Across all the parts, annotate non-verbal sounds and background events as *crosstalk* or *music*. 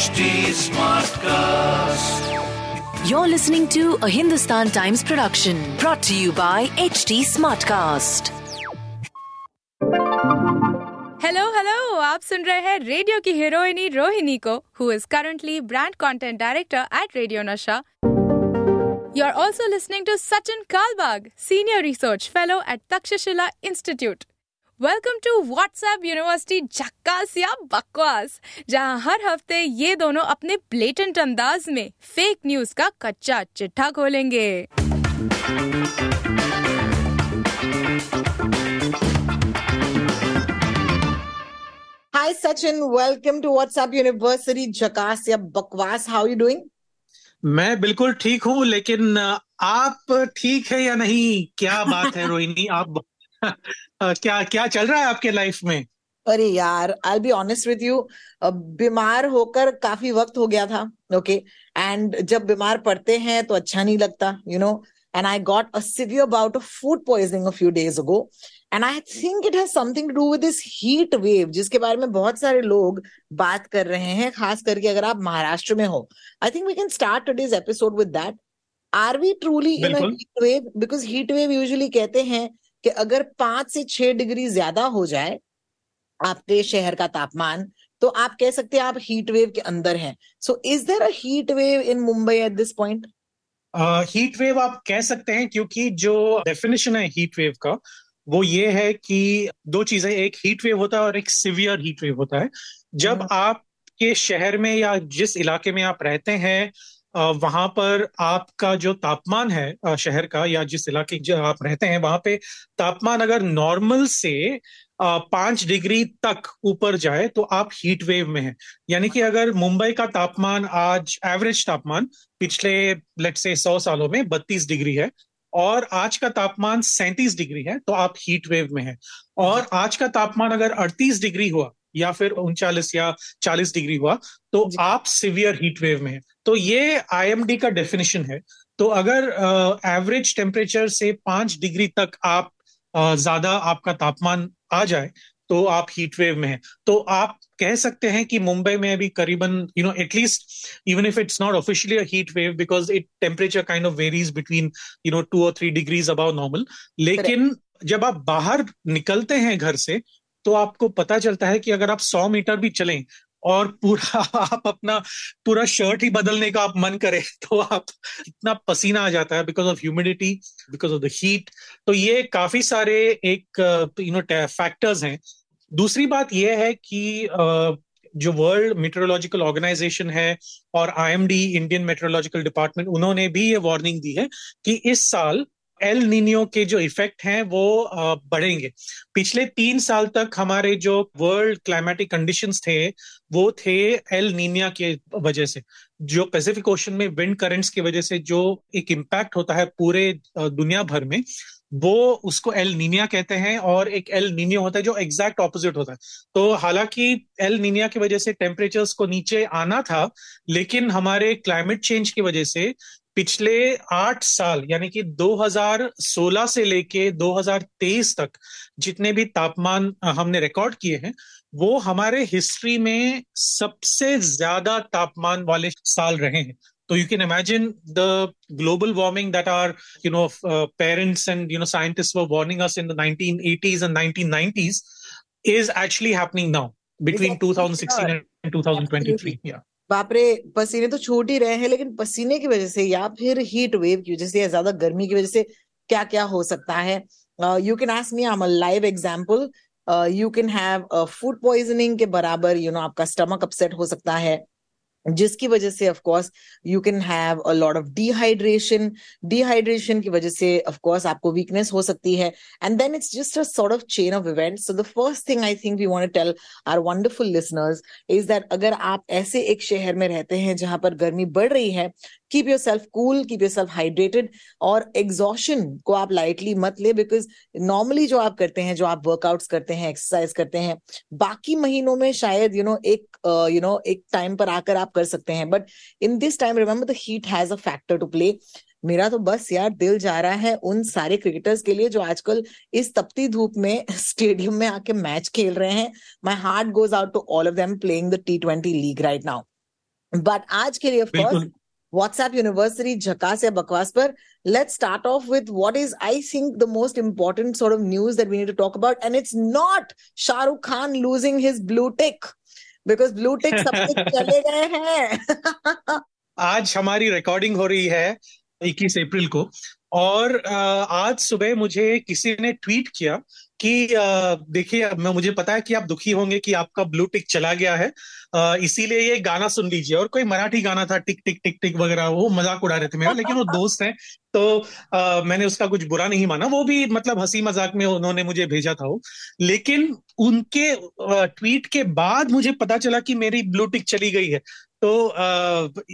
HD Smartcast. You're listening to a Hindustan Times production brought to you by HT Smartcast. Hello hello आप सुन रहे हैं radio की हीरोइनी रोहिणी को who is currently brand content director at radio Nasha you are also listening to Sachin Kalbag senior research fellow at Takshashila institute welcome to WhatsApp university झक्कास या बकवास जहाँ हर हफ़्ते ये दोनों अपने ब्लेटेंट अंदाज में फेक न्यूज़ का कच्चा चिट्ठा खोलेंगे। Hi Sachin, welcome to WhatsApp University Jackass या बकवास. How you doing? मैं बिल्कुल ठीक हूँ लेकिन आप ठीक है या नहीं? क्या बात है *laughs* रोहिणी? आप *laughs* क्या क्या चल रहा है आपके लाइफ में? अरे यार I'll be honest with you बीमार होकर काफ़ी वक्त हो गया था ओके okay? एंड जब बीमार पड़ते हैं तो अच्छा नहीं लगता you know and I got a severe bout of food poisoning a few days ago and I think it has something to do with this heat wave जिसके बारे में बहुत सारे लोग बात कर रहे हैं खास करके अगर आप महाराष्ट्र में हो। I think we can start today's episode with that are we truly in. Heat wave because heat wave usually कहते हैं कि अगर पाँच से छह डिग्री ज़्यादा हो जाए आपके शहर का तापमान तो आप कह सकते हैं आप हीट वेव के अंदर हैं। So is there a heat wave in Mumbai at this point heat wave आप कह सकते हैं क्योंकि जो डेफिनेशन है हीट वेव का वो ये है कि दो चीज़ें एक हीट वेव होता है और एक सिवियर हीट वेव होता है। जब हम्म। आपके शहर में या जिस इलाके में आप रहते हैं वहाँ पर आपका जो तापमान है शहर का या जिस इलाके जो आप रहते हैं वहाँ पे तापमान अगर नॉर्मल से पाँच डिग्री तक ऊपर जाए तो आप हीट वेव में हैं। यानी कि अगर मुंबई का तापमान आज एवरेज तापमान पिछले लेट से सौ सालों में बत्तीस डिग्री है और आज का तापमान सैंतीस डिग्री है तो आप हीट वेव में हैं। और आज का तापमान अगर अड़तीस डिग्री हुआ या फिर उनचालीस या चालीस डिग्री हुआ तो आप सिवियर हीट वेव में है। तो ये आईएमडी का डेफिनेशन है। तो अगर एवरेज टेम्परेचर से पाँच डिग्री तक आप अ, ज़्यादा आपका तापमान आ जाए तो आप हीट वेव में हैं। तो आप कह सकते हैं कि मुंबई में अभी करीबन you know at least even if it's not officially a heat wave because it temperature kind of varies between you know two or three degrees above normal लेकिन जब आप बाहर निकलते हैं घर से तो आपको पता चलता है कि अगर आप सौ मीटर भी चलें और पूरा *laughs* आप अपना पूरा शर्ट ही बदलने का आप मन करे तो आप इतना पसीना आ जाता है because of humidity because of the heat तो ये काफ़ी सारे एक यू नो फैक्टर्स हैं। दूसरी बात यह है कि अ, जो वर्ल्ड मेट्रोलॉजिकल ऑर्गेनाइजेशन है और आईएमडी इंडियन मेट्रोलॉजिकल डिपार्टमेंट उन्होंने भी ये वार्निंग दी है कि इस साल एल नीनियो के जो इफ़ेक्ट हैं वो बढ़ेंगे। पिछले तीन साल तक हमारे जो वर्ल्ड क्लाइमेटिक कंडीशंस थे, वो थे एल नीनिया के वजह से। जो पैसिफिक ओशन में विंड करंट्स की वजह से जो एक इम्पैक्ट होता है पूरे दुनिया भर में, वो उसको एल नीनिया कहते हैं और एक एल नीनियो होता है जो एग्जैक्ट ऑपोजिट होता है। तो हालाँकि एल नीनिया की वजह से टेम्परेचर्स को नीचे आना था, लेकिन हमारे क्लाइमेट चेंज की वजह से पिछले आठ साल यानी कि 2016 से लेके 2023 तक जितने भी तापमान हमने रिकॉर्ड किए हैं वो हमारे हिस्ट्री में सबसे ज़्यादा तापमान वाले साल रहे हैं। तो you can imagine the global warming that are you know parents and you know scientist were warning us in the 1980s and 1990s is actually happening now between 2016 and 2023 या बाप रे पसीने तो छूट ही रहे हैं लेकिन पसीने की वजह से या फिर हीट वेव की वजह से या ज़्यादा गर्मी की वजह से क्या क्या हो सकता है? You can ask me um live example you can have food poisoning के बराबर यू you नो know, आपका स्टमक अपसेट हो सकता है। जिसकी वजह से of course you can have a lot of dehydration dehydration की वजह से ऑफ़ कोर्स आपको वीकनेस हो सकती है. And then it's just a sort of chain of events so the first thing I think we want to tell our wonderful listeners is that अगर आप ऐसे एक शहर में रहते हैं जहाँ पर गर्मी बढ़ रही है keep yourself cool keep yourself hydrated और एग्जॉशन को आप लाइटली मत ले बिकॉज़ नॉर्मली जो आप करते हैं, जो आप वर्कआउट्स करते हैं एक्सरसाइज करते हैं, बाकी महीनों में शायद यू नो एक यू नो एक टाइम पर आकर आप कर सकते हैं but in this time remember the heat has a factor to play मेरा तो बस यार दिल जा रहा है उन सारे क्रिकेटर्स के लिए जो आजकल इस तपती धूप में *laughs* स्टेडियम में आके मैच खेल रहे हैं। My heart goes out to all of them playing the T twenty league right now but आज के लिए ऑफ़ कोर्स व्हाट्सएप यूनिवर्सिटी झका से बकवास पर let's start off with what is I think the most important sort of news that we need to talk about and it's not Shahrukh Khan losing his blue tick because blue tick सब चले गए हैं आज हमारी recording हो रही है 21 अप्रैल को। और आज सुबह मुझे किसी ने ट्वीट किया कि देखिए मैं मुझे पता है कि आप दुखी होंगे कि आपका ब्लू टिक चला गया है। इसीलिए ये गाना सुन लीजिए। और कोई मराठी गाना था टिक टिक टिक टिक वगैरह वो मज़ाक उड़ा रहे थे मेरा लेकिन वो *laughs* दोस्त हैं तो आ, मैंने उसका कुछ बुरा नहीं माना। वो भी मतलब हँसी मज़ाक में उन्होंने मुझे भेजा था वो। लेकिन उनके ट्वीट के बाद मुझे पता चला कि मेरी ब्लू टिक चली गई है। तो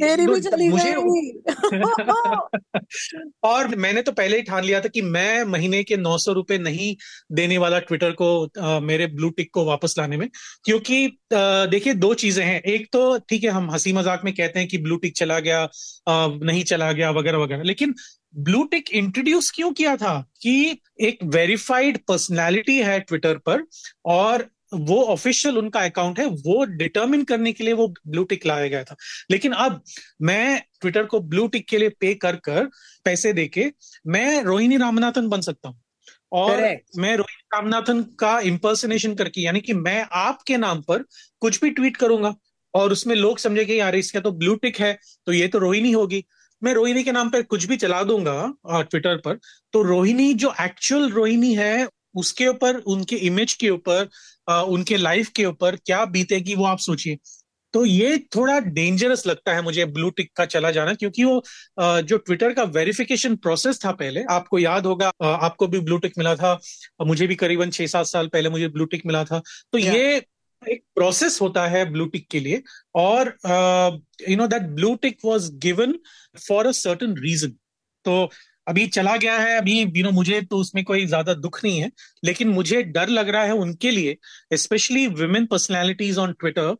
मेरी भी चली मुझे *laughs* और मैंने तो पहले ही ठान लिया था कि मैं महीने के नौ सौ रुपए नहीं देने वाला ट्विटर को आ, मेरे ब्लू टिक को वापस लाने में क्योंकि देखिए दो चीज़ें हैं। एक तो ठीक है हम हँसी मज़ाक में कहते हैं कि ब्लू टिक चला गया आ, नहीं चला गया वगैरह वगैरह लेकिन ब्लू टिक इंट्रोड्यूस क्यों किया था कि एक वेरीफाइड पर्सनैलिटी है ट्विटर पर और वो ऑफिशियल उनका अकाउंट है वो डिटर्मिन करने के लिए वो ब्लू टिक लाया गया था। लेकिन अब मैं ट्विटर को ब्लू टिक के लिए पे कर कर पैसे देके मैं रोहिणी रामनाथन बन सकता हूँ। और Correct. मैं रोहिणी रामनाथन का इम्पर्सनेशन करके यानी कि मैं आपके नाम पर कुछ भी ट्वीट करूँगा और उसमें लोग समझेंगे यार इसका तो ब्लू टिक है तो ये तो रोहिणी होगी। मैं रोहिणी के नाम पर कुछ भी चला दूँगा ट्विटर पर तो रोहिणी जो एक्चुअल रोहिणी है उसके ऊपर उनके इमेज के ऊपर उनके लाइफ के ऊपर क्या बीतेगी वो आप सोचिए। तो ये थोड़ा डेंजरस लगता है मुझे ब्लू टिक का चला जाना क्योंकि वो जो ट्विटर का वेरिफिकेशन प्रोसेस था पहले आपको याद होगा आपको भी ब्लू टिक मिला था मुझे भी करीबन छह सात साल पहले मुझे ब्लू टिक मिला था। तो ये एक प्रोसेस होता है ब्लू टिक के लिए और you know that blue tick was given for a certain reason तो अभी चला गया है, अभी यू नो मुझे तो उसमें कोई ज़्यादा दुख नहीं है, लेकिन मुझे डर लग रहा है उनके लिए specially women personalities on Twitter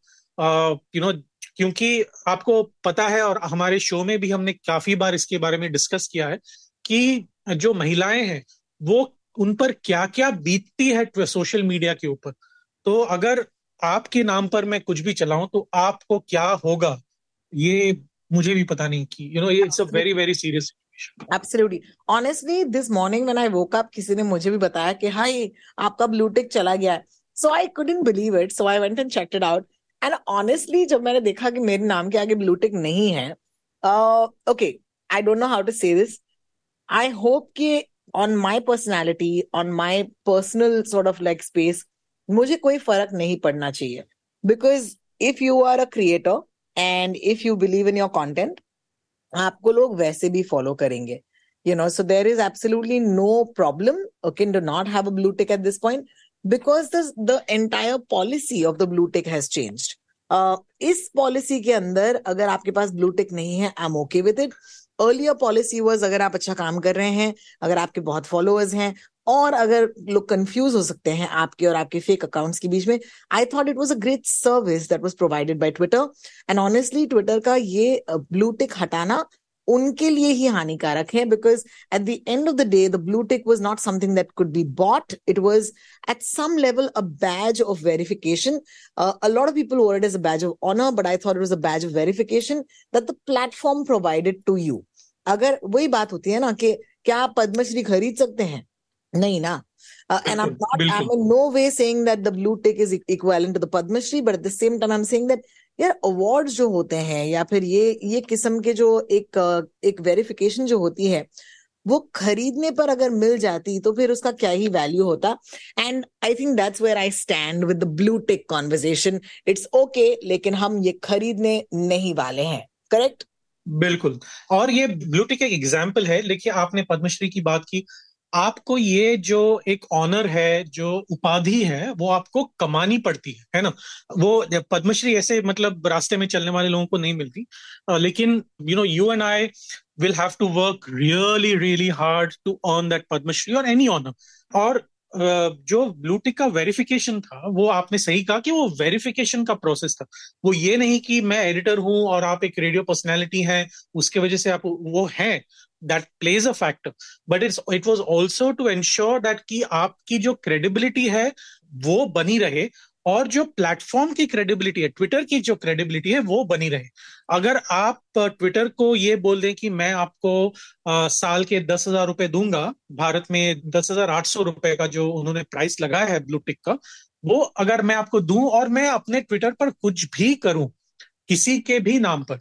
you know क्योंकि आपको पता है और हमारे शो में भी हमने काफ़ी बार इसके बारे में डिस्कस किया है कि जो महिलाएँ हैं, वो उन पर क्या क्या बीतती है सोशल मीडिया के ऊपर। तो अगर आपके नाम पर मैं कुछ भी चलाऊं तो आपको क्या होगा, ये मुझे भी पता नहीं कि you know it's a very very serious Absolutely. Honestly, this morning when I woke up, किसी ने मुझे भी बताया कि हाय आपका ब्लू टिक चला गया है? So I couldn't believe it so I went and checked it out and honestly जब मैंने देखा कि मेरे नाम के आगे ब्लू टिक नहीं है okay I don't know how to say this I hope कि on my personality on my personal sort of like space मुझे कोई फ़र्क नहीं पड़ना चाहिए. Because if you are a creator and if you believe in your content आपको लोग वैसे भी फॉलो करेंगे you know so there is absolutely no problem okay do not है a blue tick at this point because the entire policy of the blue tick has changed इस policy के अंदर अगर आपके पास ब्लू टिक नहीं है I am okay with it earlier policy was अगर आप अच्छा काम कर रहे हैं, अगर आपके बहुत फॉलोअर्स हैं और अगर लोग कंफ्यूज हो सकते हैं आपके और आपके फेक अकाउंट्स के बीच में I thought it was a great service that was provided by Twitter and honestly Twitter का ये ब्लू टिक हटाना उनके लिए ही हानिकारक है because at the end of the day the blue tick was not something that could be bought it was at some level a badge of verification lot of people wore it as a badge of honor, but i thought it was a badge of verification that the platform provided to you. अगर वही बात होती है ना कि क्या आप पद्मश्री खरीद सकते हैं? नहीं ना। Uh, and I'm *laughs* not, I'm in no way saying that the blue tick is equivalent to the Padma Shri, but at the same time, I'm saying that यार अवार्ड जो होते हैं या फिर ये ये किस्म के जो एक एक वेरिफिकेशन जो होती है वो खरीदने पर अगर मिल जाती तो फिर उसका क्या ही वैल्यू होता। And I think that's where I stand with the blue tick conversation it's okay लेकिन हम ये खरीदने नहीं वाले हैं। करेक्ट बिल्कुल। और ये ब्लू टिक एक एग्ज़ाम्पल है लेकिन आपने पद्मश्री की बात की आपको ये जो एक ऑनर है, जो उपाधि है, वो आपको कमानी पड़ती है है ना? वो पद्मश्री ऐसे मतलब रास्ते में चलने वाले लोगों को नहीं मिलती लेकिन you know you and I will have to work really really hard to earn that Padmashri और एनी ऑनर और जो ब्लूटिक का वेरिफिकेशन था, वो आपने सही कहा कि वो वेरिफिकेशन का प्रोसेस था। वो ये नहीं कि मैं एडिटर हूँ और आप एक रेडियो पर्सनैलिटी हैं, उसके वजह से आप वो हैं that plays a factor but it's it was also to ensure that कि आपकी जो क्रेडिबिलिटी है, वो बनी रहे और जो प्लेटफॉर्म की क्रेडिबिलिटी है ट्विटर की जो क्रेडिबिलिटी है वो बनी रहे अगर आप ट्विटर को ये बोल दें कि मैं आपको आ, साल के दस हज़ार रुपए दूँगा भारत में दस हज़ार आठ सौ रुपए का जो उन्होंने प्राइस लगाया है ब्लू टिक का वो अगर मैं आपको दूँ और मैं अपने ट्विटर पर कुछ भी करूँ किसी के भी नाम पर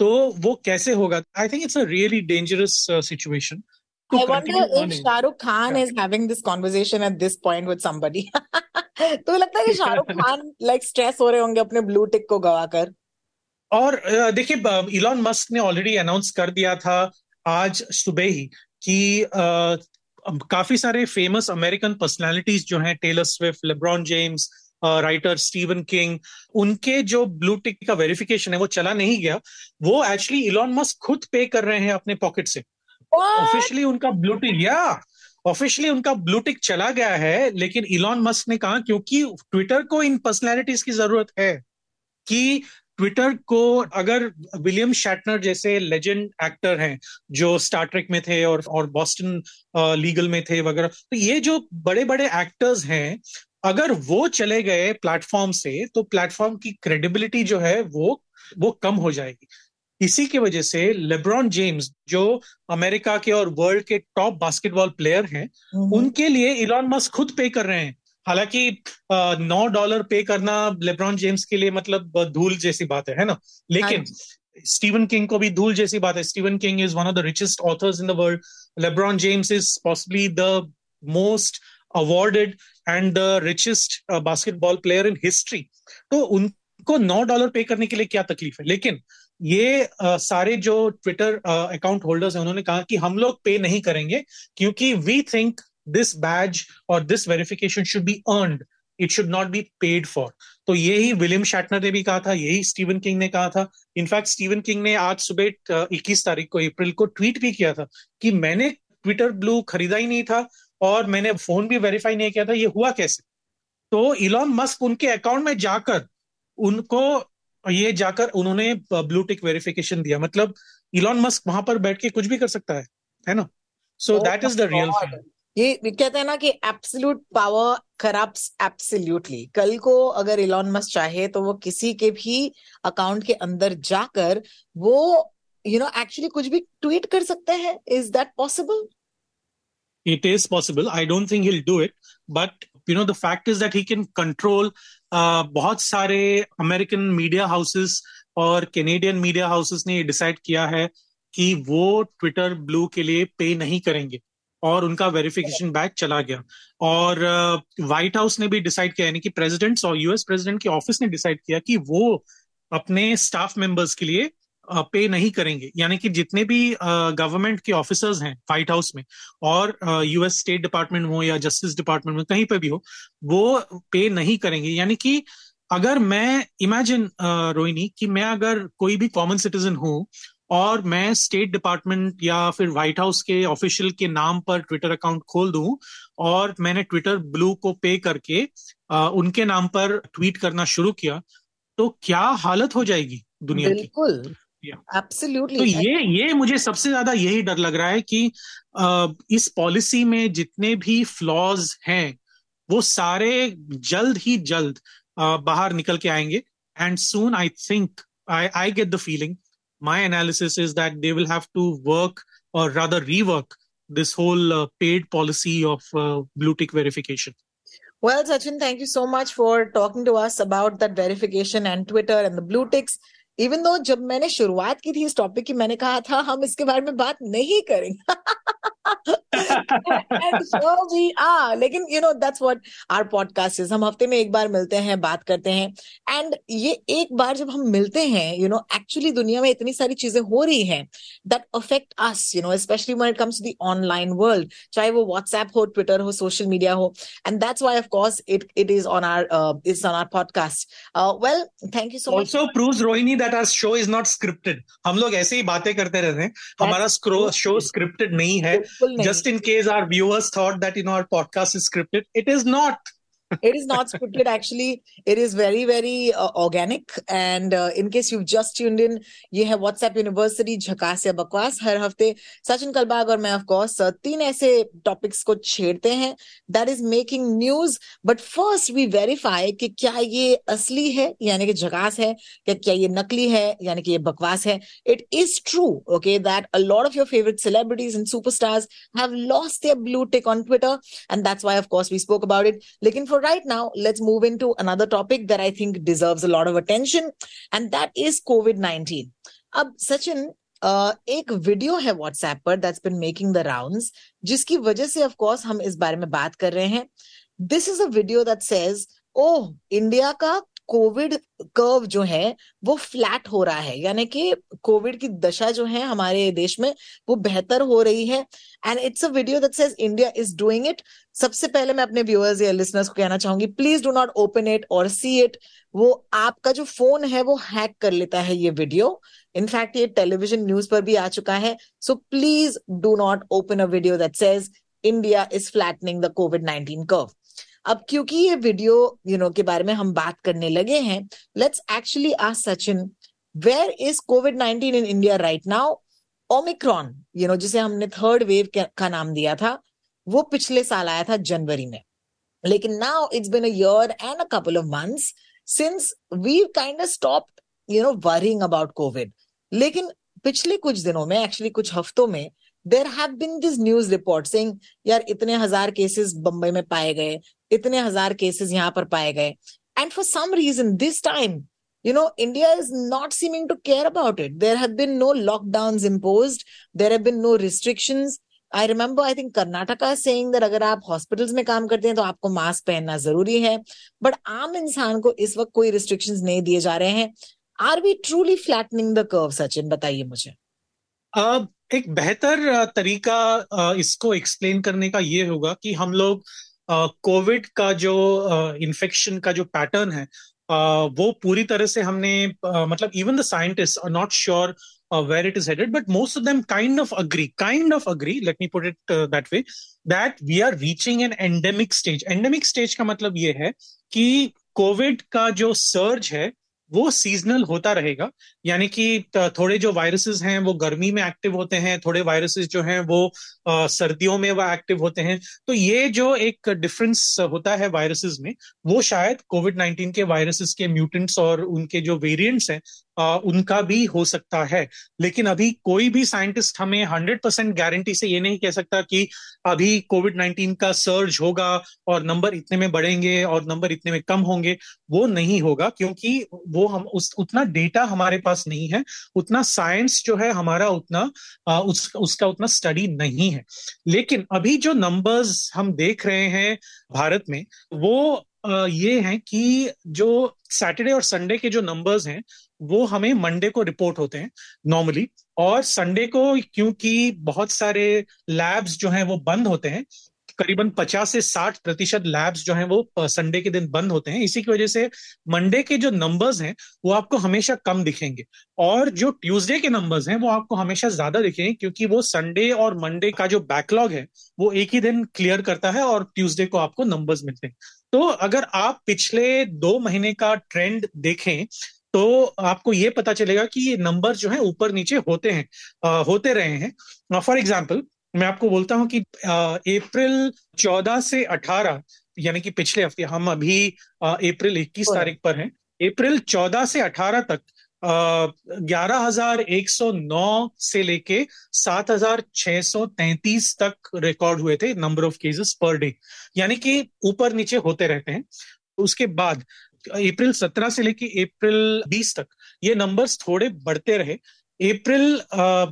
तो वो कैसे होगा I think it's a really dangerous situation I wonder if Shah Rukh Khan yeah. is having this conversation at this point with somebody. *laughs* *laughs* तो लगता है कि शाहरुख *laughs* खान लाइक स्ट्रेस हो रहे होंगे अपने ब्लू टिक को गवाकर? और देखिए इलॉन मस्क ने ऑलरेडी अनाउंस कर दिया था आज सुबह ही कि काफ़ी सारे फ़ेमस अमेरिकन पर्सनालिटीज जो हैं Taylor Swift LeBron James writer Stephen King उनके जो ब्लू टिक का वेरिफिकेशन है वो चला नहीं गया। वो एक्चुअली इलॉन मस्क खुद पे कर रहे हैं अपने पॉकेट से। ऑफिशियली उनका ब्लू टिक या ऑफिशियली उनका ब्लूटिक चला गया है, लेकिन इलॉन मस्क ने कहा, क्योंकि ट्विटर को इन पर्सनैलिटीज की ज़रूरत है कि ट्विटर को अगर विलियम शैटनर जैसे लेजेंड एक्टर हैं, जो स्टार ट्रेक में थे और और बॉस्टन लीगल में थे वगैरह तो ये जो बड़े बड़े एक्टर्स हैं, अगर वो चले गए प्लेटफॉर्म से तो प्लेटफॉर्म की क्रेडिबिलिटी जो है वो वो कम हो जाएगी। इसी की वजह से लेब्रॉन जेम्स जो अमेरिका के और वर्ल्ड के टॉप बास्केटबॉल प्लेयर हैं उनके लिए इलॉन मस्क खुद पे कर रहे हैं। हालाँकि नौ डॉलर पे करना लेब्रॉन जेम्स के लिए मतलब धूल जैसी बात है है ना? लेकिन स्टीवन हाँ किंग को भी धूल जैसी बात है। Stephen King is one of the richest authors in the world LeBron James is possibly the most awarded and the richest basketball player in history तो उनको नौ डॉलर पे करने के लिए क्या तकलीफ़ है? लेकिन ये आ, सारे जो ट्विटर अकाउंट होल्डर्स हैं उन्होंने कहा कि हम लोग पे नहीं करेंगे क्योंकि वी थिंक दिस बैज और this verification should be earned it should not be paid for तो यही विलियम शैटनर ने भी कहा था यही स्टीवन किंग ने कहा था। इनफैक्ट स्टीवन किंग ने आज सुबह इक्कीस तारीख को अप्रैल को ट्वीट भी किया था कि मैंने ट्विटर ब्लू खरीदा ही नहीं था और मैंने फ़ोन भी वेरीफाई नहीं किया था। ये हुआ कैसे? तो इलॉन मस्क उनके अकाउंट में जाकर उनको ये जाकर उन्होंने ब्लू टिक वेरिफिकेशन दिया। मतलब इलॉन मस्क वहाँ पर बैठ के कुछ भी कर सकता है है ना? So that is the real ये कहते हैं ना कि एब्सोल्यूट पावर करप्ट्स एब्सोल्युटली कल को अगर इलॉन मस्क चाहे तो वो किसी के भी अकाउंट के अंदर जाकर वो यू नो एक्चुअली कुछ भी ट्वीट कर सकते हैं। Is that possible it is possible I don't think he'll do it but you know the fact is that he can control बहुत सारे अमेरिकन मीडिया हाउसेस और कैनेडियन मीडिया हाउसेस ने decide किया है कि वो ट्विटर ब्लू के लिए पे नहीं करेंगे और उनका वेरिफिकेशन बैक चला गया। और व्हाइट uh, हाउस ने भी डिसाइड किया यानी कि प्रेसिडेंट्स और यूएस प्रेसिडेंट के ऑफ़िस ने डिसाइड किया कि वो अपने स्टाफ मेंबर्स के लिए पे नहीं करेंगे। यानी कि जितने भी गवर्नमेंट के ऑफिसर्स हैं व्हाइट हाउस में और यूएस स्टेट डिपार्टमेंट हो या जस्टिस डिपार्टमेंट में कहीं पे भी हो वो पे नहीं करेंगे। यानी कि अगर मैं इमेजिन रोहिणी कि मैं अगर कोई भी कॉमन सिटीजन हूँ और मैं स्टेट डिपार्टमेंट या फिर व्हाइट हाउस के ऑफिशियल के नाम पर ट्विटर अकाउंट खोल दूँ और मैंने ट्विटर ब्लू को पे करके आ, उनके नाम पर ट्वीट करना शुरू किया तो क्या हालत हो जाएगी दुनिया बिल्कुल। एब्सोल्युटली तो ये ये मुझे सबसे ज़्यादा यही डर लग रहा है कि इस पॉलिसी में जितने भी फ्लॉज हैं वो सारे जल्द ही जल्द बाहर निकल के आएँगे। And soon I think I I get the feeling my analysis is that they will have to work और rather rework this whole paid policy of blue tick verification well Sachin thank you so much for talking to us about that verification and Twitter and the blue. Even though जब मैंने शुरुआत की थी इस topic की, मैंने कहा था, हम इसके बारे में बात नहीं करेंगे. जी आ लेकिन you know that's what our podcast is हम हफ़्ते में एक बार मिलते हैं बात करते हैं। एंड ये एक बार जब हम मिलते हैं यू नो एक्चुअली दुनिया में इतनी सारी चीज़ें हो रही हैं that affect us you know specially when it comes to the online world चाहे वो व्हाट्सएप हो ट्विटर हो सोशल मीडिया हो. And that's why of course it it is on our is on our podcast well thank you so much also proves Rohini that our show is not scripted हम लोग ऐसे ही बातें करते रहते हैं। हमारा शो स्क्रिप्टेड नहीं है। just in case our viewers thought that you know our podcast is scripted. It is not it is not scripted actually. It is very very uh, organic. And uh, in case you've just tuned in ये है WhatsApp university झकास या बकवास। हर हफ़्ते सचिन कलबाग और मैं of course तीन ऐसे टॉपिक्स को छेड़ते हैं। That is making news but first we verify कि क्या ये असली है यानी कि झकास है क्या क्या ये नकली है यानी कि ये बकवास है। It is true okay that a lot of your favourite celebrities and superstars have lost their blue tick on Twitter and that's why of course we spoke about it लेकिन for right now, let's move into another topic that I think deserves a lot of attention, and that is COVID 19. अब Sachin uh, एक video है WhatsApp पर that's been making the rounds जिसकी वजह से of course हम इस बारे में बात कर रहे हैं this is a video that says oh India का COVID curve जो है, वो फ्लैट हो रहा है। यानी कि कोविड की दशा जो है हमारे देश में, वो बेहतर हो रही है। And it's a video that says India is doing it सबसे पहले मैं अपने व्यूअर्स या लिसनर्स को कहना चाहूँगी please do not open it और सी इट वो आपका जो फ़ोन है, वो हैक कर लेता है ये वीडियो इनफैक्ट ये टेलीविज़न न्यूज़ पर भी आ चुका है। So please do not open a video that says India is flattening the COVID nineteen curve अब क्योंकि ये वीडियो यू नो के बारे में हम बात करने लगे हैं let's actually ask Sachin where is COVID nineteen in India right now Omicron you know जिसे हमने थर्ड वेव का नाम दिया था, वो पिछले साल आया था जनवरी में। लेकिन now it's been a year and a couple of months since we kind of stop you know worrying about covid लेकिन पिछले कुछ दिनों में एक्चुअली कुछ हफ्तों में there have been this news reporting यार, इतने हज़ार केसेस बंबई में पाए गए इतने हज़ार केसेस यहाँ पर पाए गए। And for some reason this time you know india is not seeming to care about it. There have been no lockdowns imposed. There have been no restrictions. I remember I think Karnataka saying that अगर आप hospitals में काम करते हैं तो आपको mask पहनना ज़रूरी है। बट आम इंसान को इस वक्त कोई रिस्ट्रिक्शंस नहीं दिए जा रहे हैं। Are we truly flattening the curve Sachin बताइए मुझे। uh, एक बेहतर तरीका इसको एक्सप्लेन करने का ये होगा कि हम लोग कोविड uh, का जो इन्फेक्शन uh, का जो पैटर्न है uh, वो पूरी तरह से हमने uh, मतलब even the scientist are not sure where it is headed but most of them kind of agree kind of agree let me put it that way that we are reaching an endemic stage endemic stage का मतलब ये है कि Covid का जो surge है वो seasonal होता रहेगा यानी कि थोड़े जो वायरसेस हैं वो गर्मी में एक्टिव होते हैं थोड़े वायरसेस जो हैं वो आ, सर्दियों में वो एक्टिव होते हैं। तो ये जो एक डिफरेंस होता है वायरसेस में वो शायद कोविड नाइन्टीन के वायरसेस के म्यूटेंट्स और उनके जो वेरिएंट्स हैं आ, उनका भी हो सकता है। लेकिन अभी कोई भी साइंटिस्ट हमें हंड्रेड परसेंट गारंटी से ये नहीं कह सकता कि अभी कोविड नाइन्टीन का सर्ज होगा और नंबर इतने में बढ़ेंगे और नंबर इतने में कम होंगे वो नहीं होगा क्योंकि वो हम उस उतना डेटा हमारे पास नहीं है उतना साइंस जो है हमारा उतना आ, उस, उसका उतना स्टडी नहीं है। लेकिन अभी जो नंबर्स हम देख रहे हैं भारत में वो ये है कि जो सैटरडे और संडे के जो नंबर्स हैं, वो हमें मंडे को रिपोर्ट होते हैं नॉर्मली और संडे को क्योंकि बहुत सारे लैब्स जो हैं वो बंद होते हैं, करीबन 50 से 60 प्रतिशत लैब्स जो हैं वो संडे के दिन बंद होते हैं। इसी की वजह से मंडे के जो नंबर्स हैं, वो आपको हमेशा कम दिखेंगे। और जो ट्यूसडे के नंबर्स हैं, वो आपको हमेशा ज़्यादा दिखेंगे क्योंकि वो संडे और मंडे का जो बैकलॉग है, वो एक ही दिन क्लियर करता है और ट्यूसडे को आपको नंबर्स मिलते हैं। तो अगर आप पिछले दो महीने का ट्रेंड देखें तो आपको ये पता चलेगा कि ये नंबर जो है ऊपर नीचे होते हैं आ, होते रहे हैं। फॉर एग्ज़ाम्पल मैं आपको बोलता हूँ कि अप्रैल चौदह से अठारह यानी कि पिछले हफ़्ते हम अभी अप्रैल इक्कीस तारीख पर हैं अप्रैल चौदह से अठारह तक ग्यारह हज़ार एक सौ नौ से लेके सात हज़ार छह सौ तैतीस तक रिकॉर्ड हुए थे number of cases per day यानी कि ऊपर नीचे होते रहते हैं। उसके बाद, अप्रैल सत्रह से लेके अप्रैल बीस तक ये नंबर्स थोड़े बढ़ते रहे। अप्रैल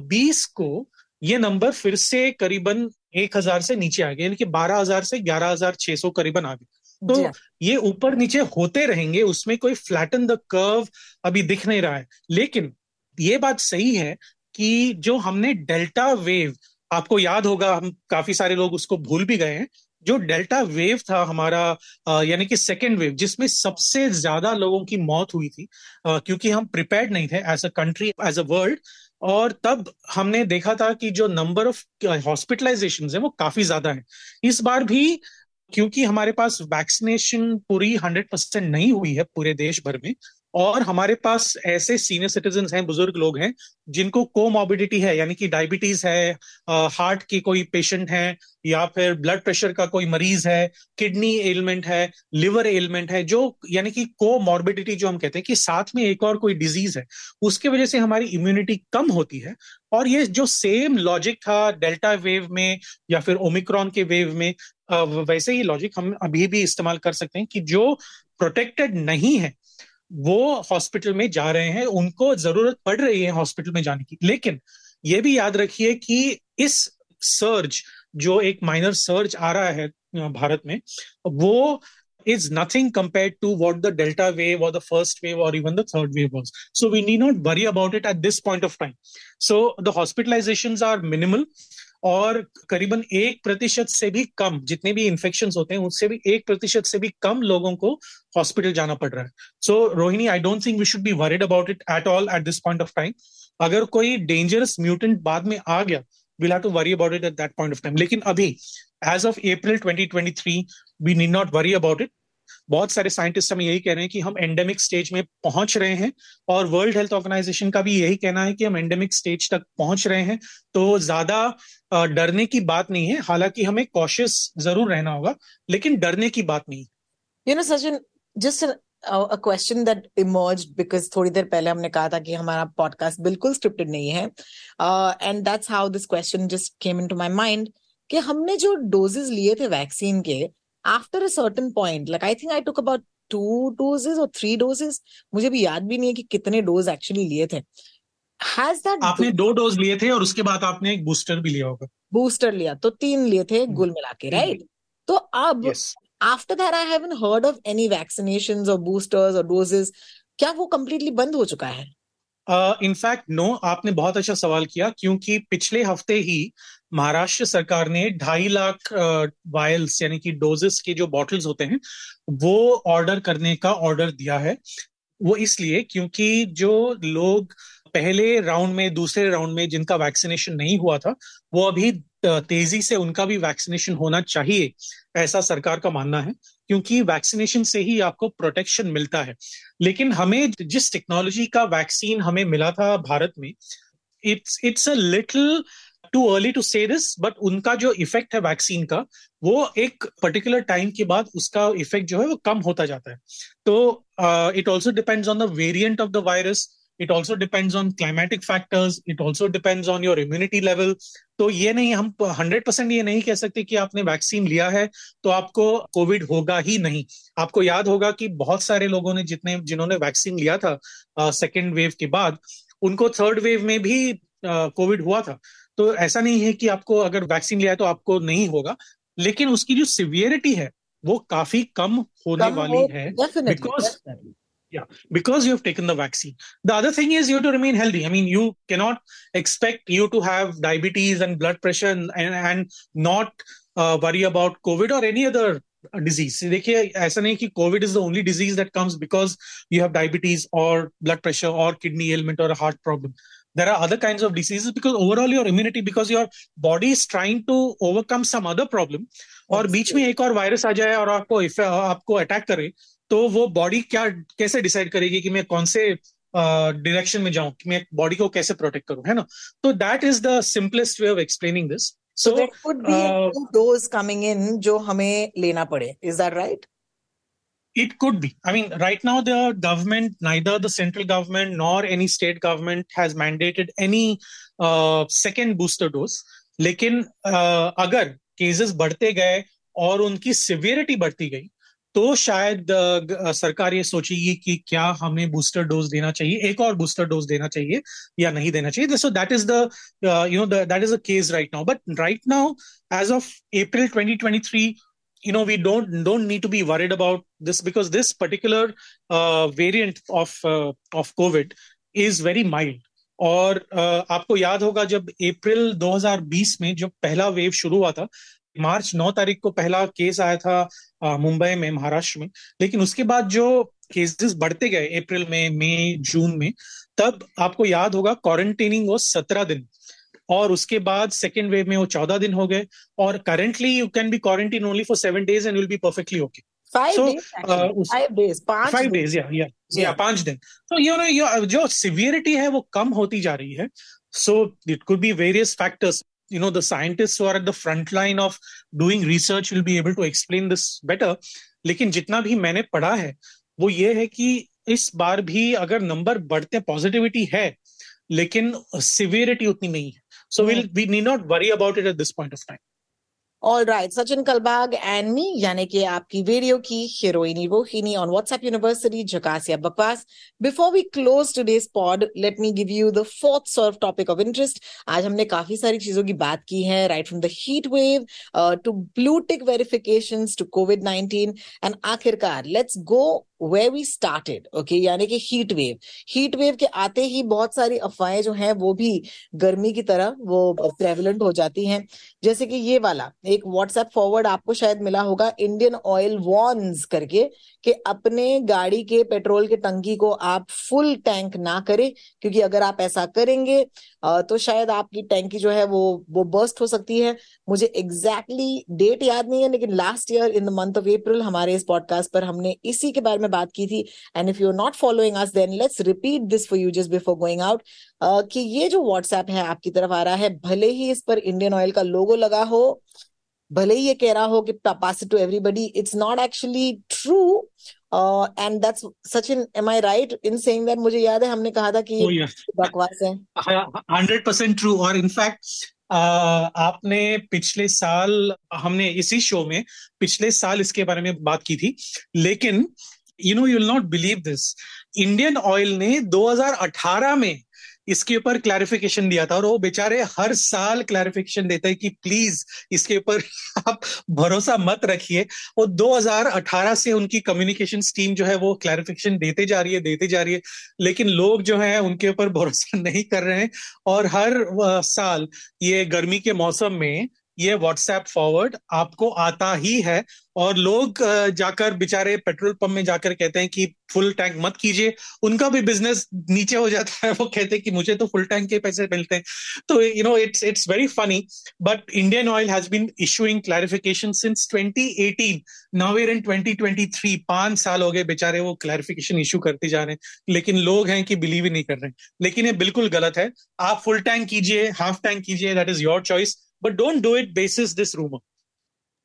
बीस को ये नंबर फिर से करीबन एक हज़ार से नीचे आ गए यानी कि बारह हज़ार से ग्यारह हज़ार छह सौ करीबन आ गए तो। ये ऊपर नीचे होते रहेंगे उसमें कोई फ्लैटन द कर्व अभी दिख नहीं रहा है। लेकिन ये बात सही है कि जो हमने डेल्टा वेव आपको याद होगा हम काफ़ी सारे लोग उसको भूल भी गए हैं। जो डेल्टा वेव था हमारा यानी कि सेकेंड वेव जिसमें सबसे ज़्यादा लोगों की मौत हुई थी आ, क्योंकि हम प्रिपेयर्ड नहीं थे as a country as a world और तब हमने देखा था कि जो नंबर ऑफ़ हॉस्पिटलाइजेशन है वो काफ़ी ज़्यादा है। इस बार भी क्योंकि हमारे पास वैक्सीनेशन पूरी हंड्रेड परसेंट नहीं हुई है पूरे देश भर में, और हमारे पास ऐसे सीनियर सिटीजन हैं, बुज़ुर्ग लोग हैं, जिनको कोमोबिडिटी है, यानी कि डायबिटीज़ है हार्ट की कोई पेशेंट है, या फिर ब्लड प्रेशर का कोई मरीज़ है किडनी एलिमेंट है लिवर एलिमेंट है, जो, यानी कि कोमॉर्बिडिटी जो हम कहते हैं कि साथ में एक और कोई डिज़ीज़ है, उसके वजह से हमारी इम्यूनिटी कम होती है, और ये जो सेम लॉजिक था डेल्टा वेव में, या फिर ओमिक्रॉन के वेव में वैसे ही लॉजिक हम अभी भी इस्तेमाल कर सकते हैं कि जो प्रोटेक्टेड नहीं है, वो हॉस्पिटल में जा रहे हैं, उनको ज़रूरत पड़ रही है हॉस्पिटल में जाने की। लेकिन ये भी याद रखिए कि इस सर्ज जो एक माइनर सर्ज आ रहा है भारत में, वो is nothing compare to what the delta wave और द फ़र्स्ट वेव और even the third wave was so we need not worry about it at this point of time so the hospitalisation are minimal और करीबन एक प्रतिशत से भी कम, जितने भी इन्फेक्शन होते हैं, उससे भी एक प्रतिशत से भी कम लोगों को हॉस्पिटल जाना पड़ रहा है so Rohini I don't think we should be worried about it at all at this point of time अगर कोई डेंजरस म्यूटेंट बाद में आ गया, we'll have to worry about it at that point of time. लेकिन अभी, as of April 2023 we need not worry about it. बहुत सारे साइंटिस्ट हमें यही कह रहे हैं कि हम एंडेमिक स्टेज में पहुँच रहे हैं और वर्ल्ड हेल्थ ऑर्गेनाइजेशन का भी यही कहना है कि हम एंडेमिक स्टेज तक पहुँच रहे हैं। तो ज़्यादा डरने की बात नहीं है। हालाँकि हमें कॉशियस ज़रूर रहना होगा, लेकिन डरने की बात नहीं you know Sachin just a question that emerge because थोड़ी देर पहले हमने कहा था कि हमारा पॉडकास्ट बिल्कुल स्क्रिप्टेड नहीं है। And that's how this question just came into mind कि हमने जो डोजेस लिए थे वैक्सीन के after a certain point like i think i took about two doses or three doses. मुझे भी याद भी नहीं है कि कितने डोज एक्चुअली लिए थे। हैज़ दैट आपने दो डोज लिए थे और उसके बाद आपने एक बूस्टर भी लिया होगा। बूस्टर लिया तो तीन लिए थे गुल मिला के राइट तो अब after that I haven't heard of any vaccinations और बूस्टर्स और डोजेस क्या वो कंप्लीटली बंद हो चुका है? इनफैक्ट uh, नो no, आपने बहुत अच्छा सवाल किया क्योंकि पिछले हफ़्ते ही महाराष्ट्र सरकार ने ढाई लाख वायल्स यानी कि डोजेस के जो बॉटल्स होते हैं, वो ऑर्डर करने का ऑर्डर दिया है। वो इसलिए क्योंकि जो लोग पहले राउंड में, दूसरे राउंड में जिनका वैक्सीनेशन नहीं हुआ था, वो अभी तेज़ी से उनका भी वैक्सीनेशन होना चाहिए, ऐसा सरकार का मानना है, क्योंकि वैक्सीनेशन से ही आपको प्रोटेक्शन मिलता है। लेकिन हमें जिस टेक्नोलॉजी का वैक्सीन हमें मिला था भारत में it's it's a little too early to say this but उनका जो इफ़ेक्ट है वैक्सीन का वो एक पर्टिकुलर टाइम के बाद उसका इफ़ेक्ट जो है वो कम होता जाता है। तो it also depends on the variant of the virus it also depends on climatic factors it also depends on your immunity level तो ये नहीं हम हंड्रेड परसेंट ये नहीं कह सकते कि आपने वैक्सीन लिया है तो आपको कोविड होगा ही नहीं। आपको याद होगा कि बहुत सारे लोगों ने जितने जिन्होंने वैक्सीन लिया था सेकेंड uh, वेव के बाद उनको थर्ड वेव में भी कोविड uh, हुआ था। तो ऐसा नहीं है कि आपको अगर वैक्सीन लिया है तो आपको नहीं होगा लेकिन उसकी जो सिवियरिटी है वो काफ़ी कम होने वाली है because because you have taken the vaccine the other thing is you to remain healthy I mean you cannot expect you to have diabetes and blood pressure and not worry about COVID और any other disease देखिए ऐसा नहीं कि COVID is the only disease that comes because you have diabetes और blood pressure और kidney ailment और heart problem there are other kinds of diseases because overall your immunity because your body is trying to overcome some other problem और बीच में एक और virus आ जाए और आपको आपको अटैक करे तो वो बॉडी क्या कैसे डिसाइड करेगी कि मैं कौन से डायरेक्शन में जाऊँ कि मैं बॉडी को कैसे प्रोटेक्ट करूँ है ना? तो that is the simplest way of explaining this so dose coming in जो हमें लेना पड़े. Is that right It could be. I mean, right now, the government, neither the central government nor any state government has mandated any uh, second booster dose. लेकिन uh, अगर cases बढ़ते गए और उनकी सिवियरिटी बढ़ती गई तो शायद uh, सरकार ये सोचेगी कि क्या हमें बूस्टर डोज देना चाहिए एक और बूस्टर डोज देना चाहिए या नहीं देना चाहिए so that is the you know that is a case right now but right now as of April 2023 you know we don't don't need to be worried about this because this particular uh, variant of uh, of covid is very mild. और uh, आपको याद होगा जब अप्रैल 2020 में जब पहला wave शुरू हुआ था मार्च 9 तारीख को पहला केस आया था uh, मुंबई में महाराष्ट्र में लेकिन उसके बाद जो केसेस बढ़ते गए अप्रैल में मई जून में तब आपको याद होगा क्वारंटीनिंग वो सत्रह दिन। और उसके बाद सेकेंड वेव में वो चौदह दिन हो गए। और currently you can be quarantine only for seven days and will be perfectly okay पाँच दिन. डेज़ या या Yeah. या पाँच दिन. तो यू नो जो सिवियरिटी है वो कम होती जा रही है। So it could be various factors you know the scientists who are at the front line of doing research will be able to explain this better. लेकिन जितना भी मैंने पढ़ा है वो ये है कि इस बार भी अगर नंबर बढ़ते पॉजिटिविटी है लेकिन सिवियरिटी उतनी नहीं है। So will we need not worry about it at this point of time All right, Sachin Kalbag and me, यानी कि आपकी वीडियो की हीरोइनी Rohini on WhatsApp University, Jakasia Bakwas. Before we close today's pod, let me give you the fourth sort of topic of interest. आज हमने काफ़ी सारी चीज़ों की बात की है, right from the heat wave uh, to blue tick verifications to COVID-19 and आखिरकार let's go where we started, okay? यानी कि heat wave. Heat wave के आते ही बहुत सारी अफवाहें जो हैं वो भी गर्मी की तरह वो प्रेवलेंट हो जाती हैं जैसे कि ये वाला एक व्हाट्सएप फॉरवर्ड आपको शायद मिला होगा इंडियन ऑयल वॉर्न्स करके कि अपने गाड़ी के पेट्रोल के टंकी को आप फुल टैंक ना करें क्योंकि अगर आप ऐसा करेंगे तो शायद आपकी टैंकी जो है वो वो बर्स्ट हो सकती है। मुझे एग्जैक्टली exactly डेट याद नहीं है, लेकिन last year in the month of April हमारे इस पॉडकास्ट पर हमने इसी के बारे में बात की थी। And if you are not following us then let's repeat this for you just before going out कि ये जो व्हाट्सएप है आपकी तरफ़ आ रहा है, भले ही इस पर इंडियन ऑयल का लोगो लगा हो, भले ही ये कह रहा हो कि pass to everybody it's not actually true and that's Sachin am I right in saying that मुझे याद है हमने कहा था कि Oh, yes. बकवास है। हंड्रेड परसेंट ट्रू और इनफैक्ट आपने पिछले साल हमने इसी शो में पिछले साल इसके बारे में बात की थी। लेकिन you know you will not believe this Indian Oil ने 2018 में इसके ऊपर क्लैरिफिकेशन दिया था और वो बेचारे हर साल क्लैरिफिकेशन देते हैं कि प्लीज़ इसके ऊपर *laughs* आप भरोसा मत रखिए। वो 2018 से उनकी कम्युनिकेशन टीम जो है वो क्लैरिफिकेशन देते जा रही है, देते जा रही है। लेकिन लोग जो है, उनके ऊपर *laughs* भरोसा नहीं कर रहे हैं। और हर साल ये गर्मी के मौसम में ये व्हाट्सएप फॉरवर्ड आपको आता ही है और लोग जाकर बेचारे पेट्रोल पंप में जाकर कहते हैं कि फुल टैंक मत कीजिए। उनका भी बिज़नेस नीचे हो जाता है। *laughs* वो कहते हैं कि मुझे तो फुल टैंक के पैसे मिलते हैं। तो you know it's it's very funny but Indian Oil has been issuing clarification since 2018 now in 2023 पाँच साल हो गए बेचारे वो क्लैरिफिकेशन इशू करते जा रहे हैं। लेकिन लोग हैं कि बिलीव ही नहीं कर रहे लेकिन ये बिल्कुल गलत है। आप फुल टैंक कीजिए हाफ़ टैंक कीजिए that is your choice but don't do it basis this rumor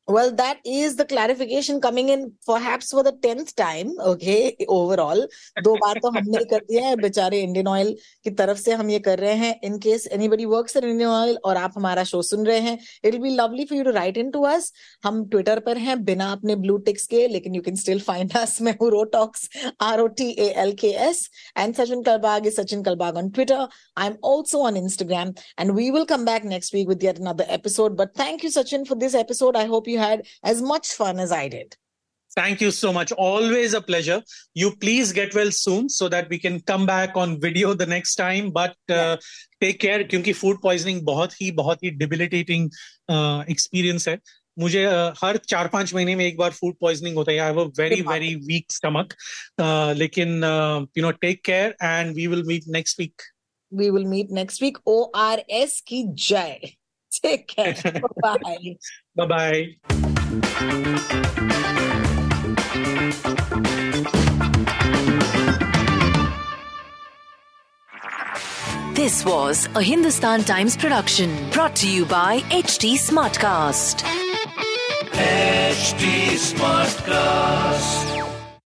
Well, that is the clarification coming in perhaps for the tenth time, okay, overall. दो बार तो हमने कर दिया है बेचारे इंडियन ऑयल की तरफ़ से हम ये कर रहे हैं in case anybody works in Indian Oil और आप हमारा शो सुन रहे हैं it be lovely for you to write in to us हम ट्विटर पर हैं बिना अपने ब्लू टिक्स के लेकिन you can still find us मैं हूँ rotalks R O T A L K S and Sachin Kalbag is Sachin Kalbag on Twitter I am also on Instagram and we will come back next week with yet another episode. But thank you, Sachin, for this episode. I hope you had as much fun as I did. thank you so much always a pleasure you please get well soon so that we can come back on video the next time but uh, take care क्योंकि food poisoning बहुत ही बहुत ही debilitating uh, experience है मुझे uh, हर चार पांच महीने में एक बार फूड पॉइजनिंग होता है I have a very very weak stomach लेकिन you know take care and we will meet next week We will meet next week. ORS ki jai. *laughs* Take care. bye bye. Bye. This was a Hindustan Times production brought to you by HD Smartcast. HD Smartcast.